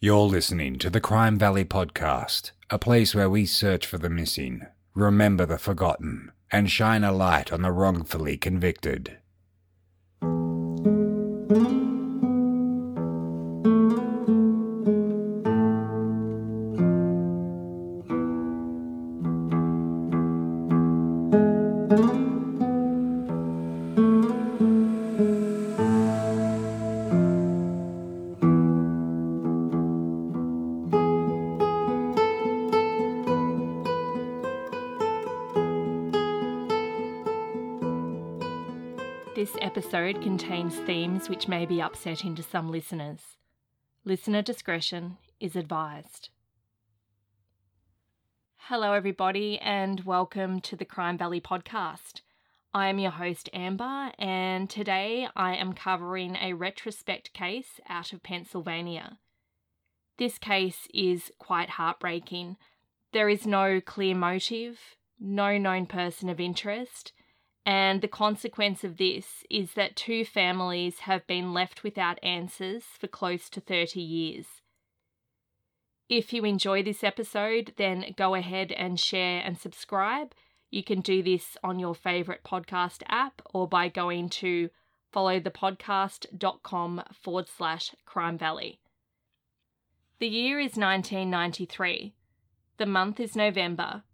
You're listening to the Crime Valley Podcast, a place where we search for the missing, remember the forgotten, and shine a light on the wrongfully convicted. Contains themes which may be upsetting to some listeners. Listener discretion is advised. Hello, everybody, and welcome to the Crime Valley podcast. I am your host, Amber, and today I am covering a retrospect case out of Pennsylvania. This case is quite heartbreaking. There is no clear motive, no known person of interest, and the consequence of this is that two families have been left without answers for close to 30 years. If you enjoy this episode, then go ahead and share and subscribe. You can do this on your favourite podcast app or by going to followthepodcast.com forward slash crime valley. The year is 1993. The month is November.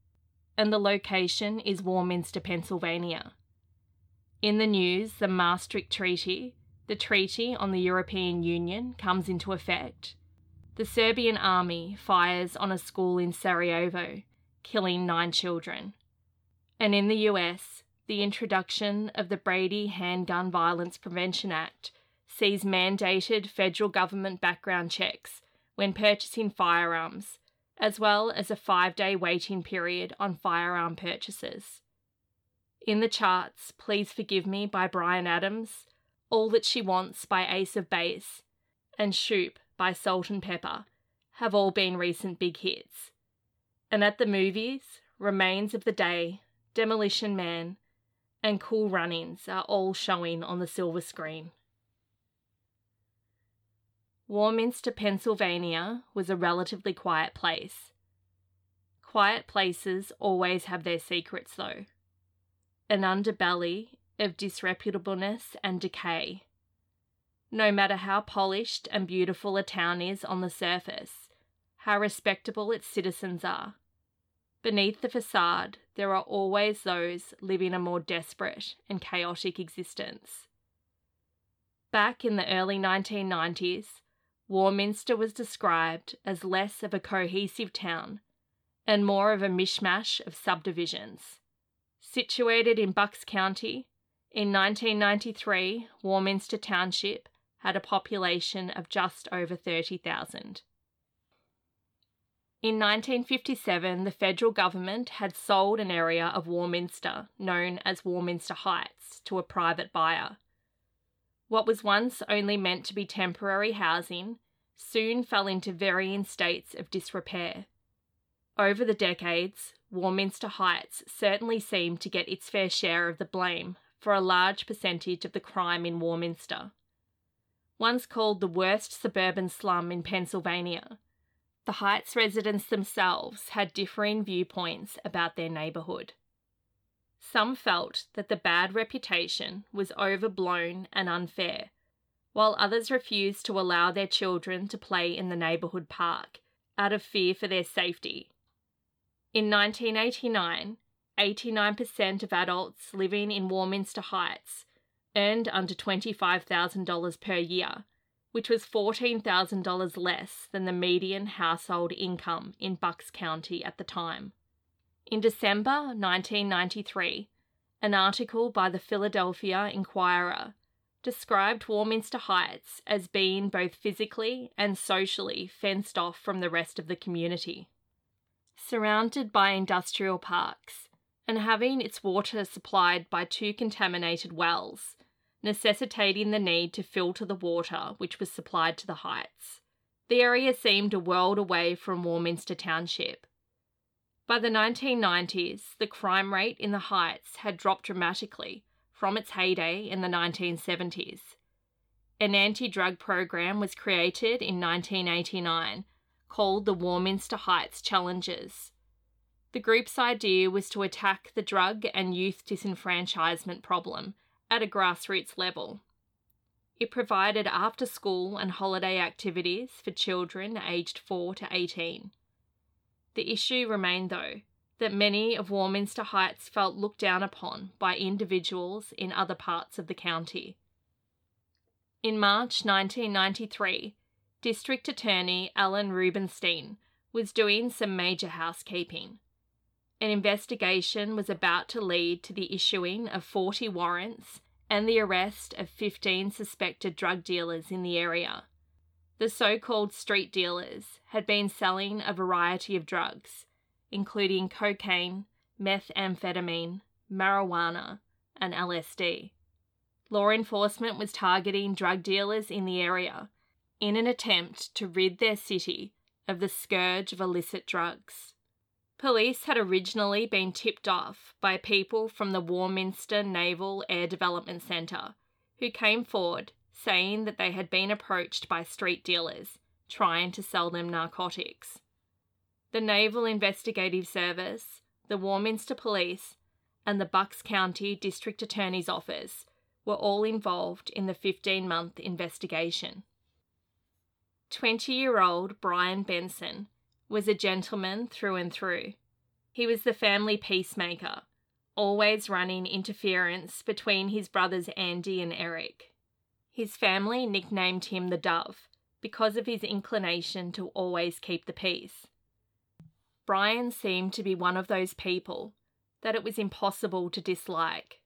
And the location is Warminster, Pennsylvania. In the news, the Maastricht Treaty, the treaty on the European Union, comes into effect. The Serbian army fires on a school in Sarajevo, killing nine children. And in the US, the introduction of the Brady Handgun Violence Prevention Act sees mandated federal government background checks when purchasing firearms, as well as a five day waiting period on firearm purchases. In the Charts, Please Forgive Me by Bryan Adams, All That She Wants by Ace of Base, and Shoop by Salt-N-Pepa have all been recent big hits. And at the movies, Remains of the Day, Demolition Man, and Cool Runnings are all showing on the silver screen. Warminster, Pennsylvania was a relatively quiet place. Quiet places always have their secrets, though an underbelly of disreputableness and decay. No matter how polished and beautiful a town is on the surface, how respectable its citizens are, beneath the facade there are always those living a more desperate and chaotic existence. Back in the early 1990s, Warminster was described as less of a cohesive town and more of a mishmash of subdivisions. Situated in Bucks County, in 1993, Warminster Township had a population of just over 30,000. In 1957, the federal government had sold an area of Warminster, known as Warminster Heights, to a private buyer. What was once only meant to be temporary housing soon fell into varying states of disrepair. Over the decades, Warminster Heights certainly seemed to get its fair share of the blame for a large percentage of the crime in Warminster. Once called the worst suburban slum in Pennsylvania, the Heights residents themselves had differing viewpoints about their neighbourhood. Some felt that the bad reputation was overblown and unfair, while others refused to allow their children to play in the neighbourhood park out of fear for their safety in 1989, 89% of adults living in Warminster Heights earned under $25,000 per year, which was $14,000 less than the median household income in Bucks County at the time. In December 1993, an article by the Philadelphia Inquirer described Warminster Heights as being both physically and socially fenced off from the rest of the community surrounded by industrial parks, and having its water supplied by two contaminated wells, necessitating the need to filter the water which was supplied to the heights. The area seemed a world away from Warminster Township. By the 1990s, the crime rate in the Heights had dropped dramatically from its heyday in the 1970s. an anti drug program was created in 1989 called the Warminster Heights Challenges. The group's idea was to attack the drug and youth disenfranchisement problem at a grassroots level. It provided after school and holiday activities for children aged 4 to 18. The issue remained, though, that many of Warminster Heights felt looked down upon by individuals in other parts of the county. In March 1993, District Attorney Alan Rubenstein was doing some major housekeeping. An investigation was about to lead to the issuing of 40 warrants and the arrest of 15 suspected drug dealers in the area. The so called street dealers had been selling a variety of drugs, including cocaine, methamphetamine, marijuana, and LSD. Law enforcement was targeting drug dealers in the area in an attempt to rid their city of the scourge of illicit drugs. Police had originally been tipped off by people from the Warminster Naval Air Development Centre who came forward saying that they had been approached by street dealers trying to sell them narcotics. The Naval Investigative Service, the Warminster Police, and the Bucks County District Attorney's Office were all involved in the 15 month investigation. 20 year old Brian Benson was a gentleman through and through. He was the family peacemaker, always running interference between his brothers Andy and Eric. His family nicknamed him the Dove because of his inclination to always keep the peace. Brian seemed to be one of those people that it was impossible to dislike.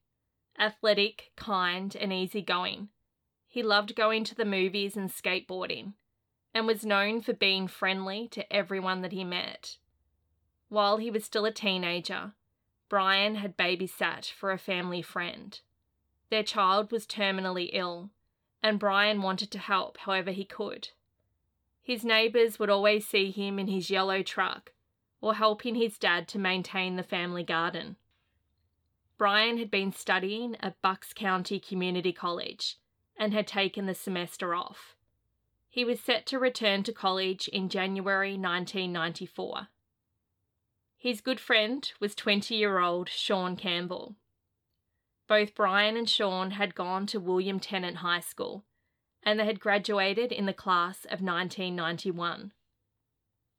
Athletic, kind, and easygoing. He loved going to the movies and skateboarding and was known for being friendly to everyone that he met. While he was still a teenager, Brian had babysat for a family friend. Their child was terminally ill, and Brian wanted to help however he could. His neighbours would always see him in his yellow truck or helping his dad to maintain the family garden. Brian had been studying at Bucks County Community College and had taken the semester off. He was set to return to college in January 1994. His good friend was 20 year old Sean Campbell. Both Brian and Sean had gone to William Tennent High School, and they had graduated in the class of 1991.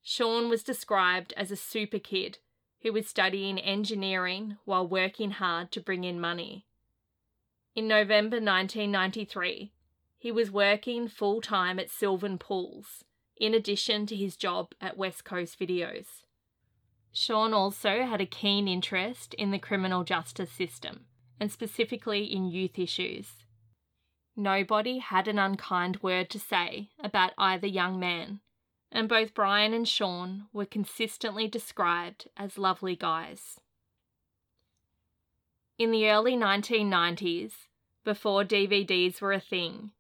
Sean was described as a super kid who was studying engineering while working hard to bring in money. In November 1993, he was working full time at Sylvan Pools, in addition to his job at West Coast Videos. Sean also had a keen interest in the criminal justice system, and specifically in youth issues. Nobody had an unkind word to say about either young man, and both Brian and Sean were consistently described as lovely guys. In the early 1990s, before DVDs were a thing,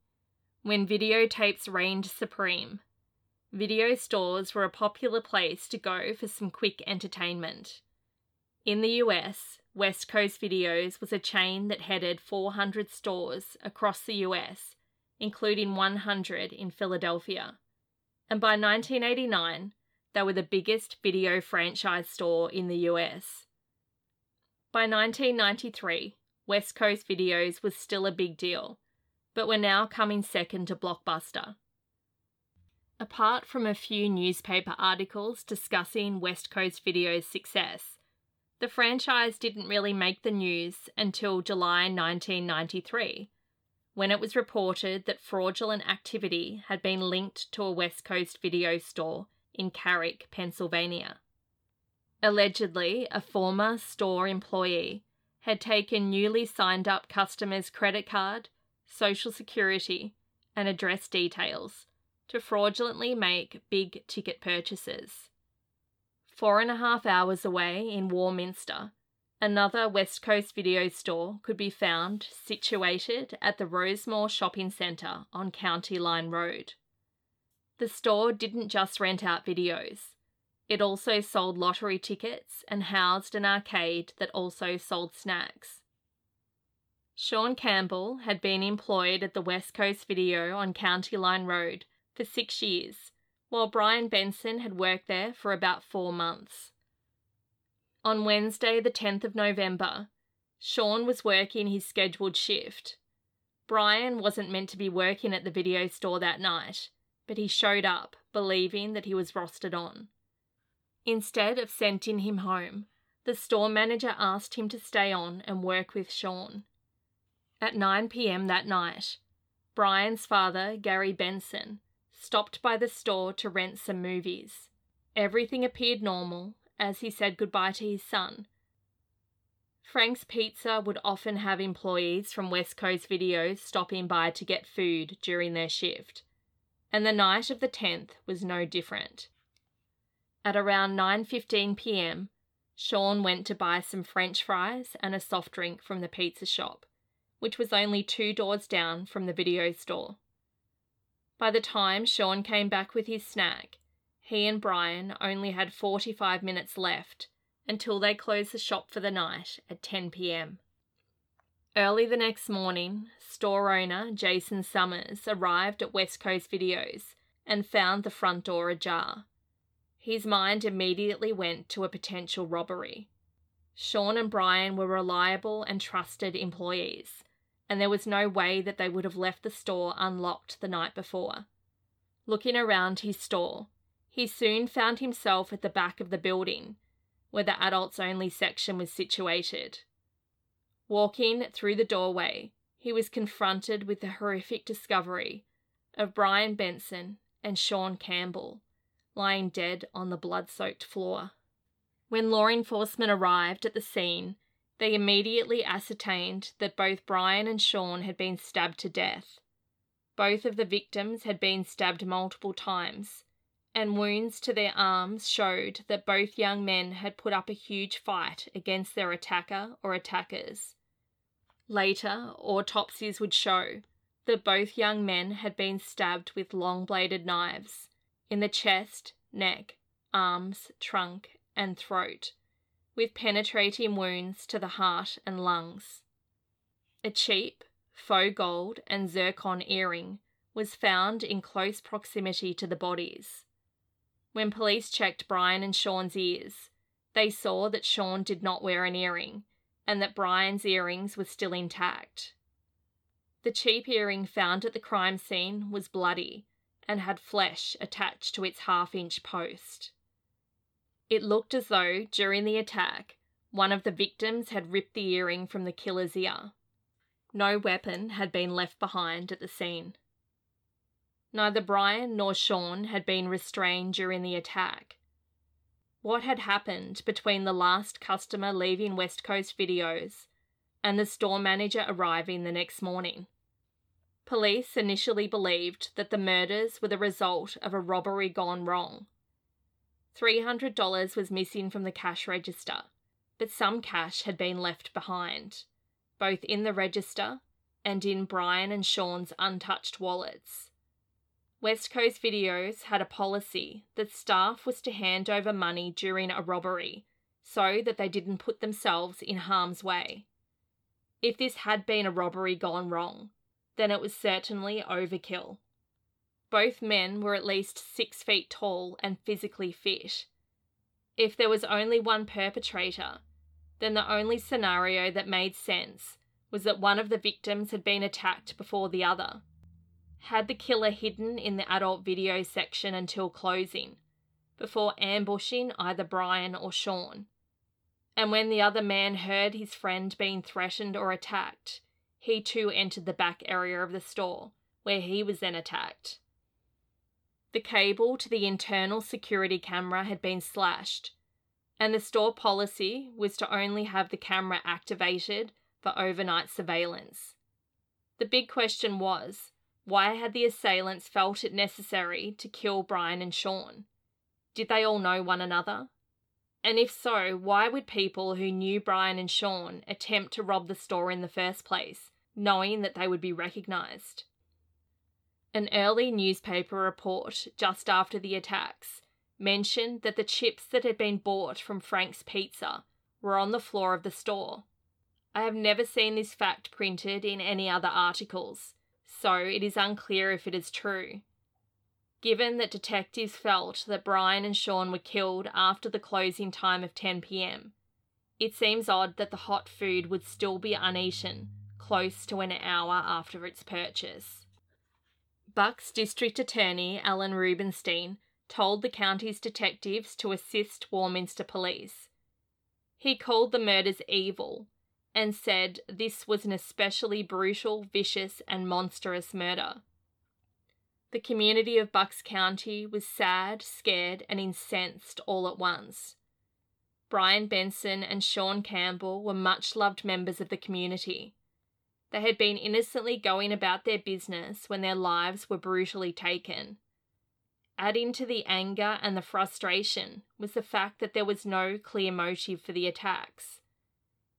when videotapes reigned supreme. Video stores were a popular place to go for some quick entertainment. In the US, West Coast Videos was a chain that headed 400 stores across the US, including 100 in Philadelphia. And by 1989, they were the biggest video franchise store in the US. By 1993, West Coast Videos was still a big deal but were now coming second to Blockbuster. Apart from a few newspaper articles discussing West Coast Video's success, the franchise didn't really make the news until July 1993, when it was reported that fraudulent activity had been linked to a West Coast video store in Carrick, Pennsylvania. Allegedly, a former store employee had taken newly signed up customers' credit card, social security, and address details to fraudulently make big ticket purchases. Four and a half hours away in Warminster, another West Coast video store could be found situated at the Rosemore Shopping Centre on County Line Road. The store didn't just rent out videos, it also sold lottery tickets and housed an arcade that also sold snacks. Sean Campbell had been employed at the West Coast Video on County Line Road for six years, while Brian Benson had worked there for about four months. On Wednesday, the 10th of November, Sean was working his scheduled shift. Brian wasn't meant to be working at the video store that night, but he showed up, believing that he was rostered on. Instead of sending him home, the store manager asked him to stay on and work with Sean. At 9 pm that night, Brian's father, Gary Benson, stopped by the store to rent some movies. Everything appeared normal as he said goodbye to his son. Frank's Pizza would often have employees from West Coast Videos stopping by to get food during their shift, and the night of the 10th was no different. At around 9:15 p.m., Sean went to buy some french fries and a soft drink from the pizza shop which was only two doors down from the video store. By the time Sean came back with his snack, he and Brian only had 45 minutes left until they closed the shop for the night at 10 pm. Early the next morning, store owner Jason Summers arrived at West Coast Videos and found the front door ajar. His mind immediately went to a potential robbery. Sean and Brian were reliable and trusted employees, and there was no way that they would have left the store unlocked the night before. Looking around his store, he soon found himself at the back of the building, where the adults only section was situated. Walking through the doorway, he was confronted with the horrific discovery of Brian Benson and Sean Campbell lying dead on the blood soaked floor. When law enforcement arrived at the scene, they immediately ascertained that both Brian and Sean had been stabbed to death. Both of the victims had been stabbed multiple times, and wounds to their arms showed that both young men had put up a huge fight against their attacker or attackers. Later, autopsies would show that both young men had been stabbed with long bladed knives in the chest, neck, arms, trunk, and throat with penetrating wounds to the heart and lungs. A cheap, faux gold, and zircon earring was found in close proximity to the bodies. When police checked Brian and Sean's ears, they saw that Sean did not wear an earring and that Brian's earrings were still intact. The cheap earring found at the crime scene was bloody and had flesh attached to its half inch post. It looked as though, during the attack, one of the victims had ripped the earring from the killer's ear. No weapon had been left behind at the scene. Neither Brian nor Sean had been restrained during the attack. What had happened between the last customer leaving West Coast Videos and the store manager arriving the next morning? Police initially believed that the murders were the result of a robbery gone wrong $300 was missing from the cash register, but some cash had been left behind, both in the register and in Brian and Sean's untouched wallets. West Coast Videos had a policy that staff was to hand over money during a robbery so that they didn't put themselves in harm's way. If this had been a robbery gone wrong, then it was certainly overkill. Both men were at least six feet tall and physically fit. If there was only one perpetrator, then the only scenario that made sense was that one of the victims had been attacked before the other. Had the killer hidden in the adult video section until closing, before ambushing either Brian or Sean? And when the other man heard his friend being threatened or attacked, he too entered the back area of the store, where he was then attacked. The cable to the internal security camera had been slashed, and the store policy was to only have the camera activated for overnight surveillance. The big question was why had the assailants felt it necessary to kill Brian and Sean? Did they all know one another? And if so, why would people who knew Brian and Sean attempt to rob the store in the first place, knowing that they would be recognised? An early newspaper report just after the attacks mentioned that the chips that had been bought from Frank's Pizza were on the floor of the store. I have never seen this fact printed in any other articles, so it is unclear if it is true. Given that detectives felt that Brian and Sean were killed after the closing time of 10 pm, it seems odd that the hot food would still be uneaten close to an hour after its purchase. Bucks District Attorney Alan Rubenstein told the county's detectives to assist Warminster Police. He called the murders evil and said this was an especially brutal, vicious, and monstrous murder. The community of Bucks County was sad, scared, and incensed all at once. Brian Benson and Sean Campbell were much loved members of the community. They had been innocently going about their business when their lives were brutally taken. Adding to the anger and the frustration was the fact that there was no clear motive for the attacks.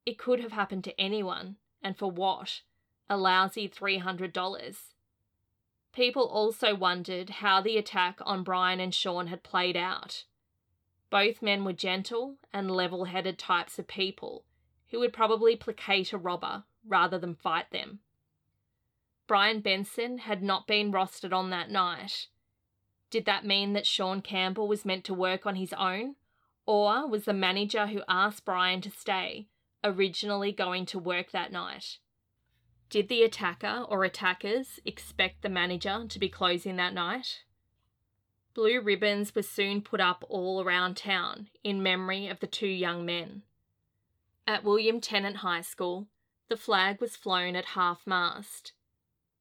It could have happened to anyone, and for what? A lousy $300. People also wondered how the attack on Brian and Sean had played out. Both men were gentle and level headed types of people who would probably placate a robber rather than fight them. Brian Benson had not been rostered on that night. Did that mean that Sean Campbell was meant to work on his own? Or was the manager who asked Brian to stay originally going to work that night? Did the attacker or attackers expect the manager to be closing that night? Blue ribbons were soon put up all around town in memory of the two young men. At William Tennent High School, the flag was flown at half mast,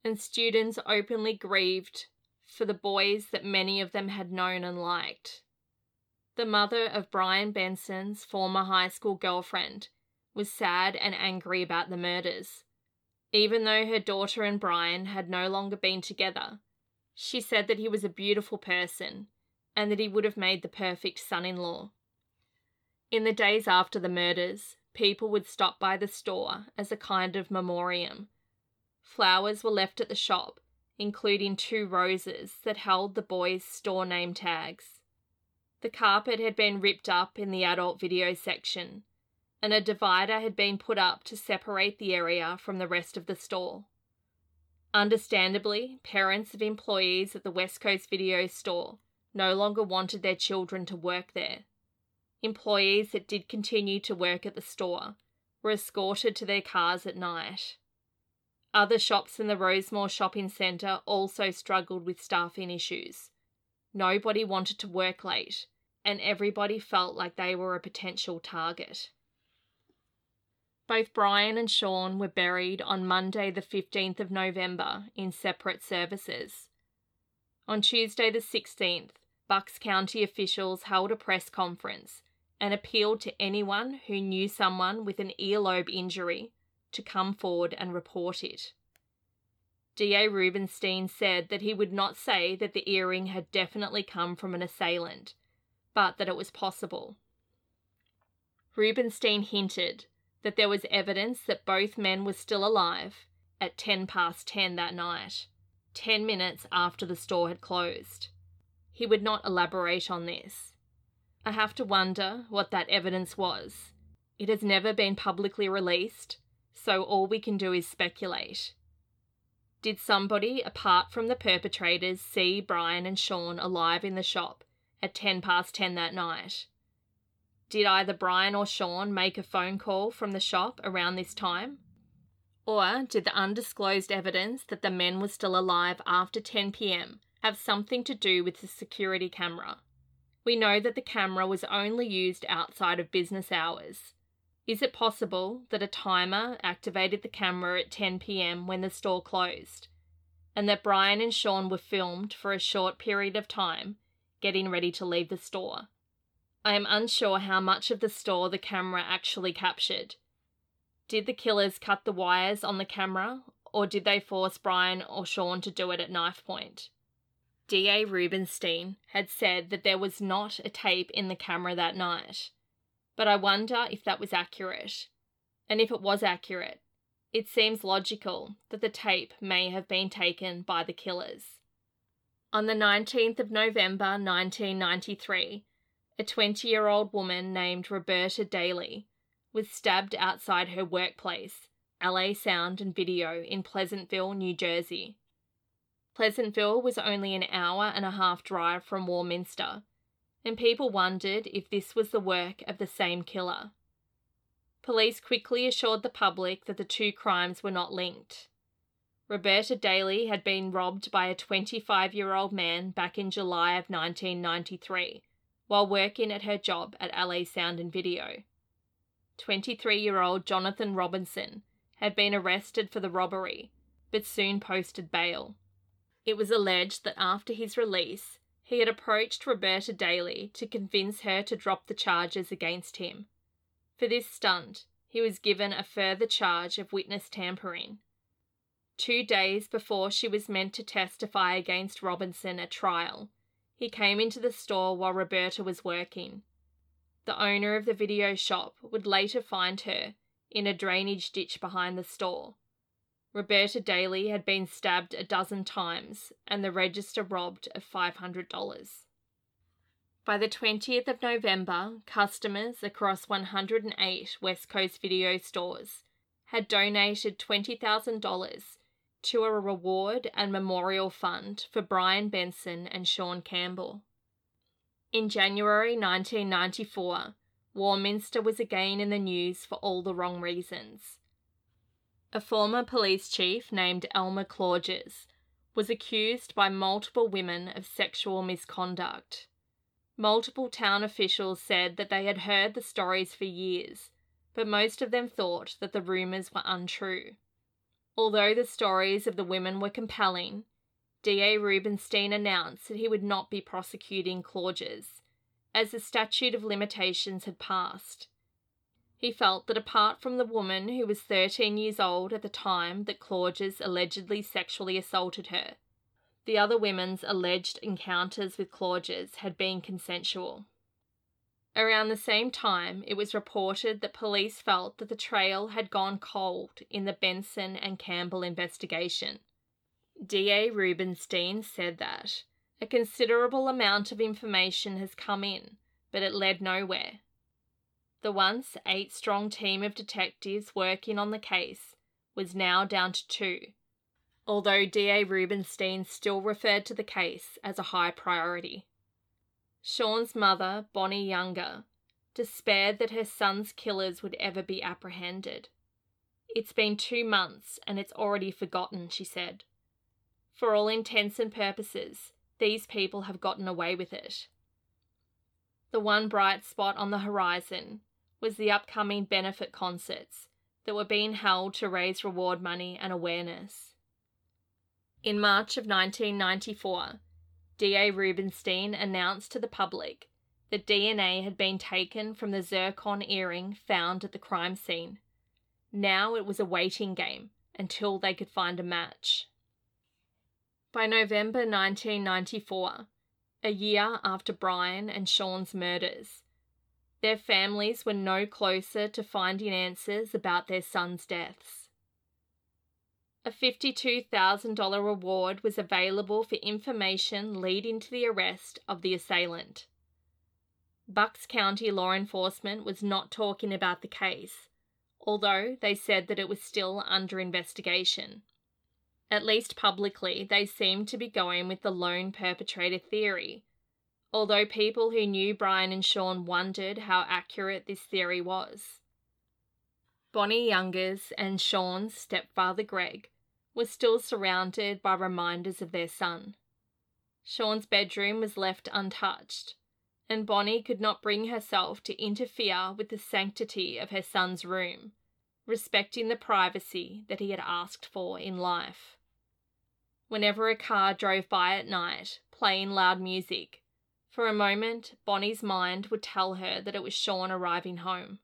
and students openly grieved for the boys that many of them had known and liked. The mother of Brian Benson's former high school girlfriend was sad and angry about the murders. Even though her daughter and Brian had no longer been together, she said that he was a beautiful person and that he would have made the perfect son in law. In the days after the murders, people would stop by the store as a kind of memoriam. Flowers were left at the shop, including two roses that held the boys' store name tags. The carpet had been ripped up in the adult video section, and a divider had been put up to separate the area from the rest of the store. Understandably, parents of employees at the West Coast Video Store no longer wanted their children to work there. Employees that did continue to work at the store were escorted to their cars at night. Other shops in the Rosemore shopping centre also struggled with staffing issues. Nobody wanted to work late, and everybody felt like they were a potential target. Both Brian and Sean were buried on Monday, the 15th of November, in separate services. On Tuesday, the 16th, Bucks County officials held a press conference and appealed to anyone who knew someone with an earlobe injury to come forward and report it. DA Rubenstein said that he would not say that the earring had definitely come from an assailant, but that it was possible. Rubenstein hinted that there was evidence that both men were still alive at 10 past 10 that night, 10 minutes after the store had closed. He would not elaborate on this. I have to wonder what that evidence was. It has never been publicly released, so all we can do is speculate. Did somebody apart from the perpetrators see Brian and Sean alive in the shop at 10 past 10 that night? Did either Brian or Sean make a phone call from the shop around this time? Or did the undisclosed evidence that the men were still alive after 10 pm have something to do with the security camera? We know that the camera was only used outside of business hours. Is it possible that a timer activated the camera at 10 pm when the store closed, and that Brian and Sean were filmed for a short period of time, getting ready to leave the store? I am unsure how much of the store the camera actually captured. Did the killers cut the wires on the camera, or did they force Brian or Sean to do it at knife point? DA Rubenstein had said that there was not a tape in the camera that night, but I wonder if that was accurate. And if it was accurate, it seems logical that the tape may have been taken by the killers. On the 19th of November 1993, a 20 year old woman named Roberta Daly was stabbed outside her workplace, LA Sound and Video in Pleasantville, New Jersey. Pleasantville was only an hour and a half drive from Warminster, and people wondered if this was the work of the same killer. Police quickly assured the public that the two crimes were not linked. Roberta Daly had been robbed by a 25 year old man back in July of 1993 while working at her job at LA Sound and Video. 23 year old Jonathan Robinson had been arrested for the robbery, but soon posted bail. It was alleged that after his release, he had approached Roberta Daly to convince her to drop the charges against him. For this stunt, he was given a further charge of witness tampering. Two days before she was meant to testify against Robinson at trial, he came into the store while Roberta was working. The owner of the video shop would later find her in a drainage ditch behind the store. Roberta Daly had been stabbed a dozen times and the register robbed of $500. By the 20th of November, customers across 108 West Coast video stores had donated $20,000 to a reward and memorial fund for Brian Benson and Sean Campbell. In January 1994, Warminster was again in the news for all the wrong reasons. A former police chief named Elmer Clauges was accused by multiple women of sexual misconduct. Multiple town officials said that they had heard the stories for years, but most of them thought that the rumours were untrue. Although the stories of the women were compelling, DA Rubenstein announced that he would not be prosecuting Clauges, as the statute of limitations had passed. He felt that apart from the woman who was 13 years old at the time that Clauges allegedly sexually assaulted her, the other women's alleged encounters with Clauges had been consensual. Around the same time, it was reported that police felt that the trail had gone cold in the Benson and Campbell investigation. DA Rubenstein said that a considerable amount of information has come in, but it led nowhere. The once eight strong team of detectives working on the case was now down to two, although DA Rubenstein still referred to the case as a high priority. Sean's mother, Bonnie Younger, despaired that her son's killers would ever be apprehended. It's been two months and it's already forgotten, she said. For all intents and purposes, these people have gotten away with it. The one bright spot on the horizon was the upcoming benefit concerts that were being held to raise reward money and awareness. In March of 1994, DA Rubenstein announced to the public that DNA had been taken from the zircon earring found at the crime scene. Now it was a waiting game until they could find a match. By November 1994, a year after Brian and Sean's murders, their families were no closer to finding answers about their sons' deaths. A $52,000 reward was available for information leading to the arrest of the assailant. Bucks County law enforcement was not talking about the case, although they said that it was still under investigation. At least publicly, they seemed to be going with the lone perpetrator theory, although people who knew Brian and Sean wondered how accurate this theory was. Bonnie Youngers and Sean's stepfather Greg was still surrounded by reminders of their son. Sean's bedroom was left untouched, and Bonnie could not bring herself to interfere with the sanctity of her son's room, respecting the privacy that he had asked for in life. Whenever a car drove by at night, playing loud music, for a moment Bonnie's mind would tell her that it was Sean arriving home.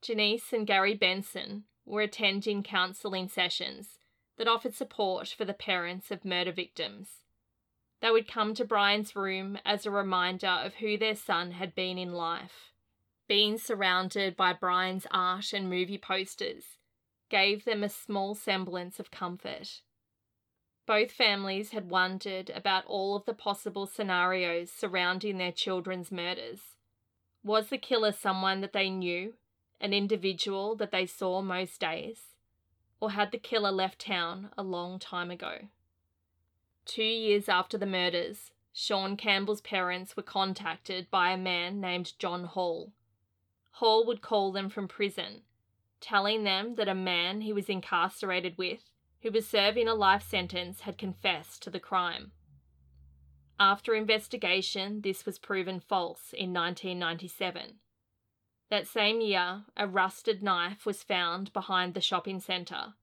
Janice and Gary Benson were attending counselling sessions that offered support for the parents of murder victims. They would come to Brian's room as a reminder of who their son had been in life. Being surrounded by Brian's art and movie posters gave them a small semblance of comfort. Both families had wondered about all of the possible scenarios surrounding their children's murders. Was the killer someone that they knew an individual that they saw most days? Or had the killer left town a long time ago? Two years after the murders, Sean Campbell's parents were contacted by a man named John Hall. Hall would call them from prison, telling them that a man he was incarcerated with, who was serving a life sentence, had confessed to the crime. After investigation, this was proven false in 1997. That same year, a rusted knife was found behind the shopping centre.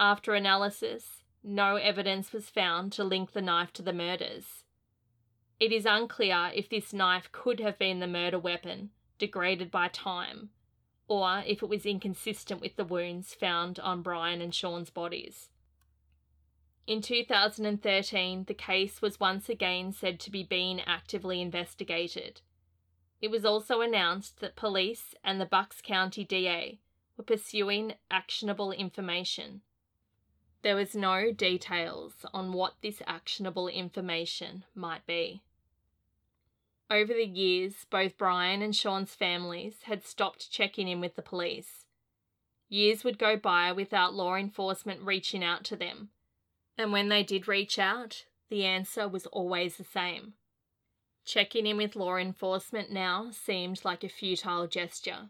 After analysis, no evidence was found to link the knife to the murders. It is unclear if this knife could have been the murder weapon, degraded by time, or if it was inconsistent with the wounds found on Brian and Sean's bodies. In 2013, the case was once again said to be being actively investigated. It was also announced that police and the Bucks County DA were pursuing actionable information. There was no details on what this actionable information might be. Over the years, both Brian and Sean's families had stopped checking in with the police. Years would go by without law enforcement reaching out to them, and when they did reach out, the answer was always the same. Checking in with law enforcement now seemed like a futile gesture.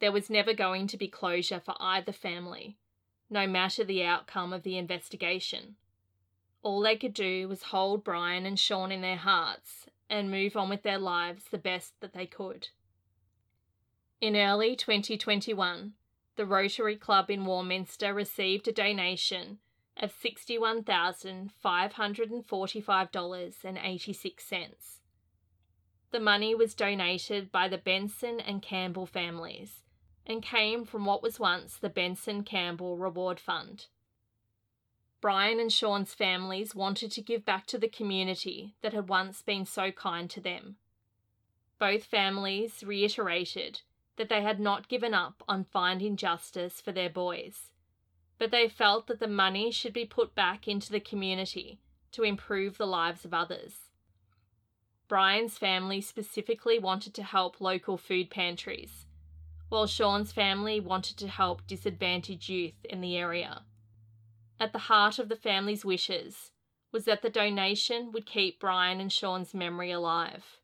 There was never going to be closure for either family, no matter the outcome of the investigation. All they could do was hold Brian and Sean in their hearts and move on with their lives the best that they could. In early 2021, the Rotary Club in Warminster received a donation of $61,545.86. The money was donated by the Benson and Campbell families and came from what was once the Benson Campbell Reward Fund. Brian and Sean's families wanted to give back to the community that had once been so kind to them. Both families reiterated that they had not given up on finding justice for their boys, but they felt that the money should be put back into the community to improve the lives of others. Brian's family specifically wanted to help local food pantries, while Sean's family wanted to help disadvantaged youth in the area. At the heart of the family's wishes was that the donation would keep Brian and Sean's memory alive.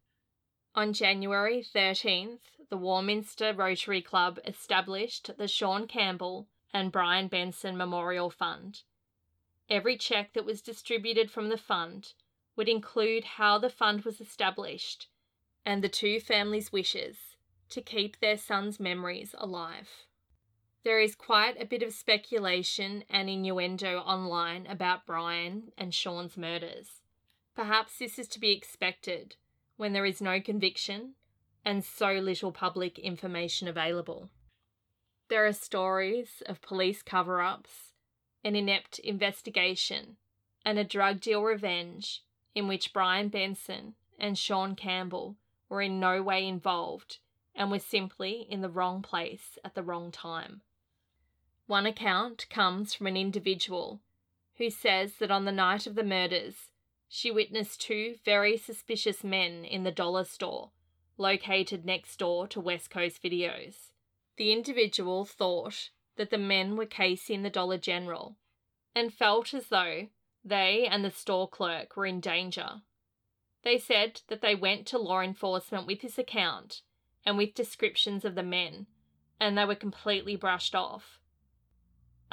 On January 13th, the Warminster Rotary Club established the Sean Campbell and Brian Benson Memorial Fund. Every cheque that was distributed from the fund would include how the fund was established and the two families' wishes to keep their sons' memories alive. There is quite a bit of speculation and innuendo online about Brian and Sean's murders. Perhaps this is to be expected when there is no conviction and so little public information available. There are stories of police cover ups, an inept investigation, and a drug deal revenge in which Brian Benson and Sean Campbell were in no way involved and were simply in the wrong place at the wrong time. One account comes from an individual who says that on the night of the murders, she witnessed two very suspicious men in the dollar store located next door to West Coast Videos. The individual thought that the men were casing the Dollar General and felt as though they and the store clerk were in danger. They said that they went to law enforcement with this account and with descriptions of the men, and they were completely brushed off.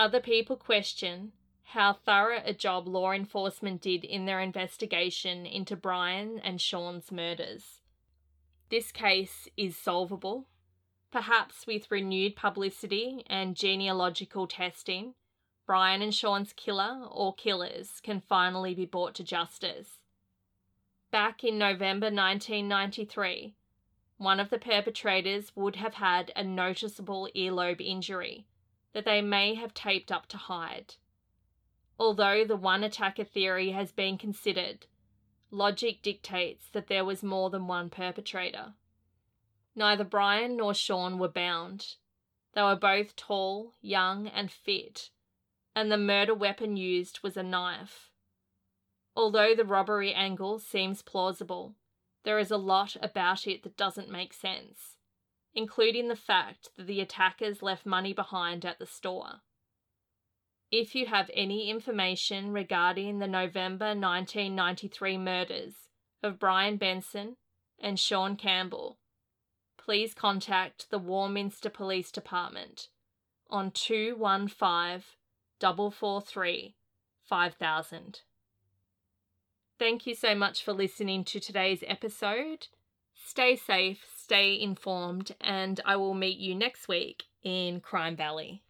Other people question how thorough a job law enforcement did in their investigation into Brian and Sean's murders. This case is solvable, perhaps with renewed publicity and genealogical testing. Brian and Sean's killer or killers can finally be brought to justice. Back in November 1993, one of the perpetrators would have had a noticeable earlobe injury that they may have taped up to hide. Although the one attacker theory has been considered, logic dictates that there was more than one perpetrator. Neither Brian nor Sean were bound. They were both tall, young, and fit, and the murder weapon used was a knife. Although the robbery angle seems plausible, there is a lot about it that doesn't make sense. Including the fact that the attackers left money behind at the store. If you have any information regarding the November 1993 murders of Brian Benson and Sean Campbell, please contact the Warminster Police Department on 215 443 5000. Thank you so much for listening to today's episode. Stay safe, stay informed, and I will meet you next week in Crime Valley.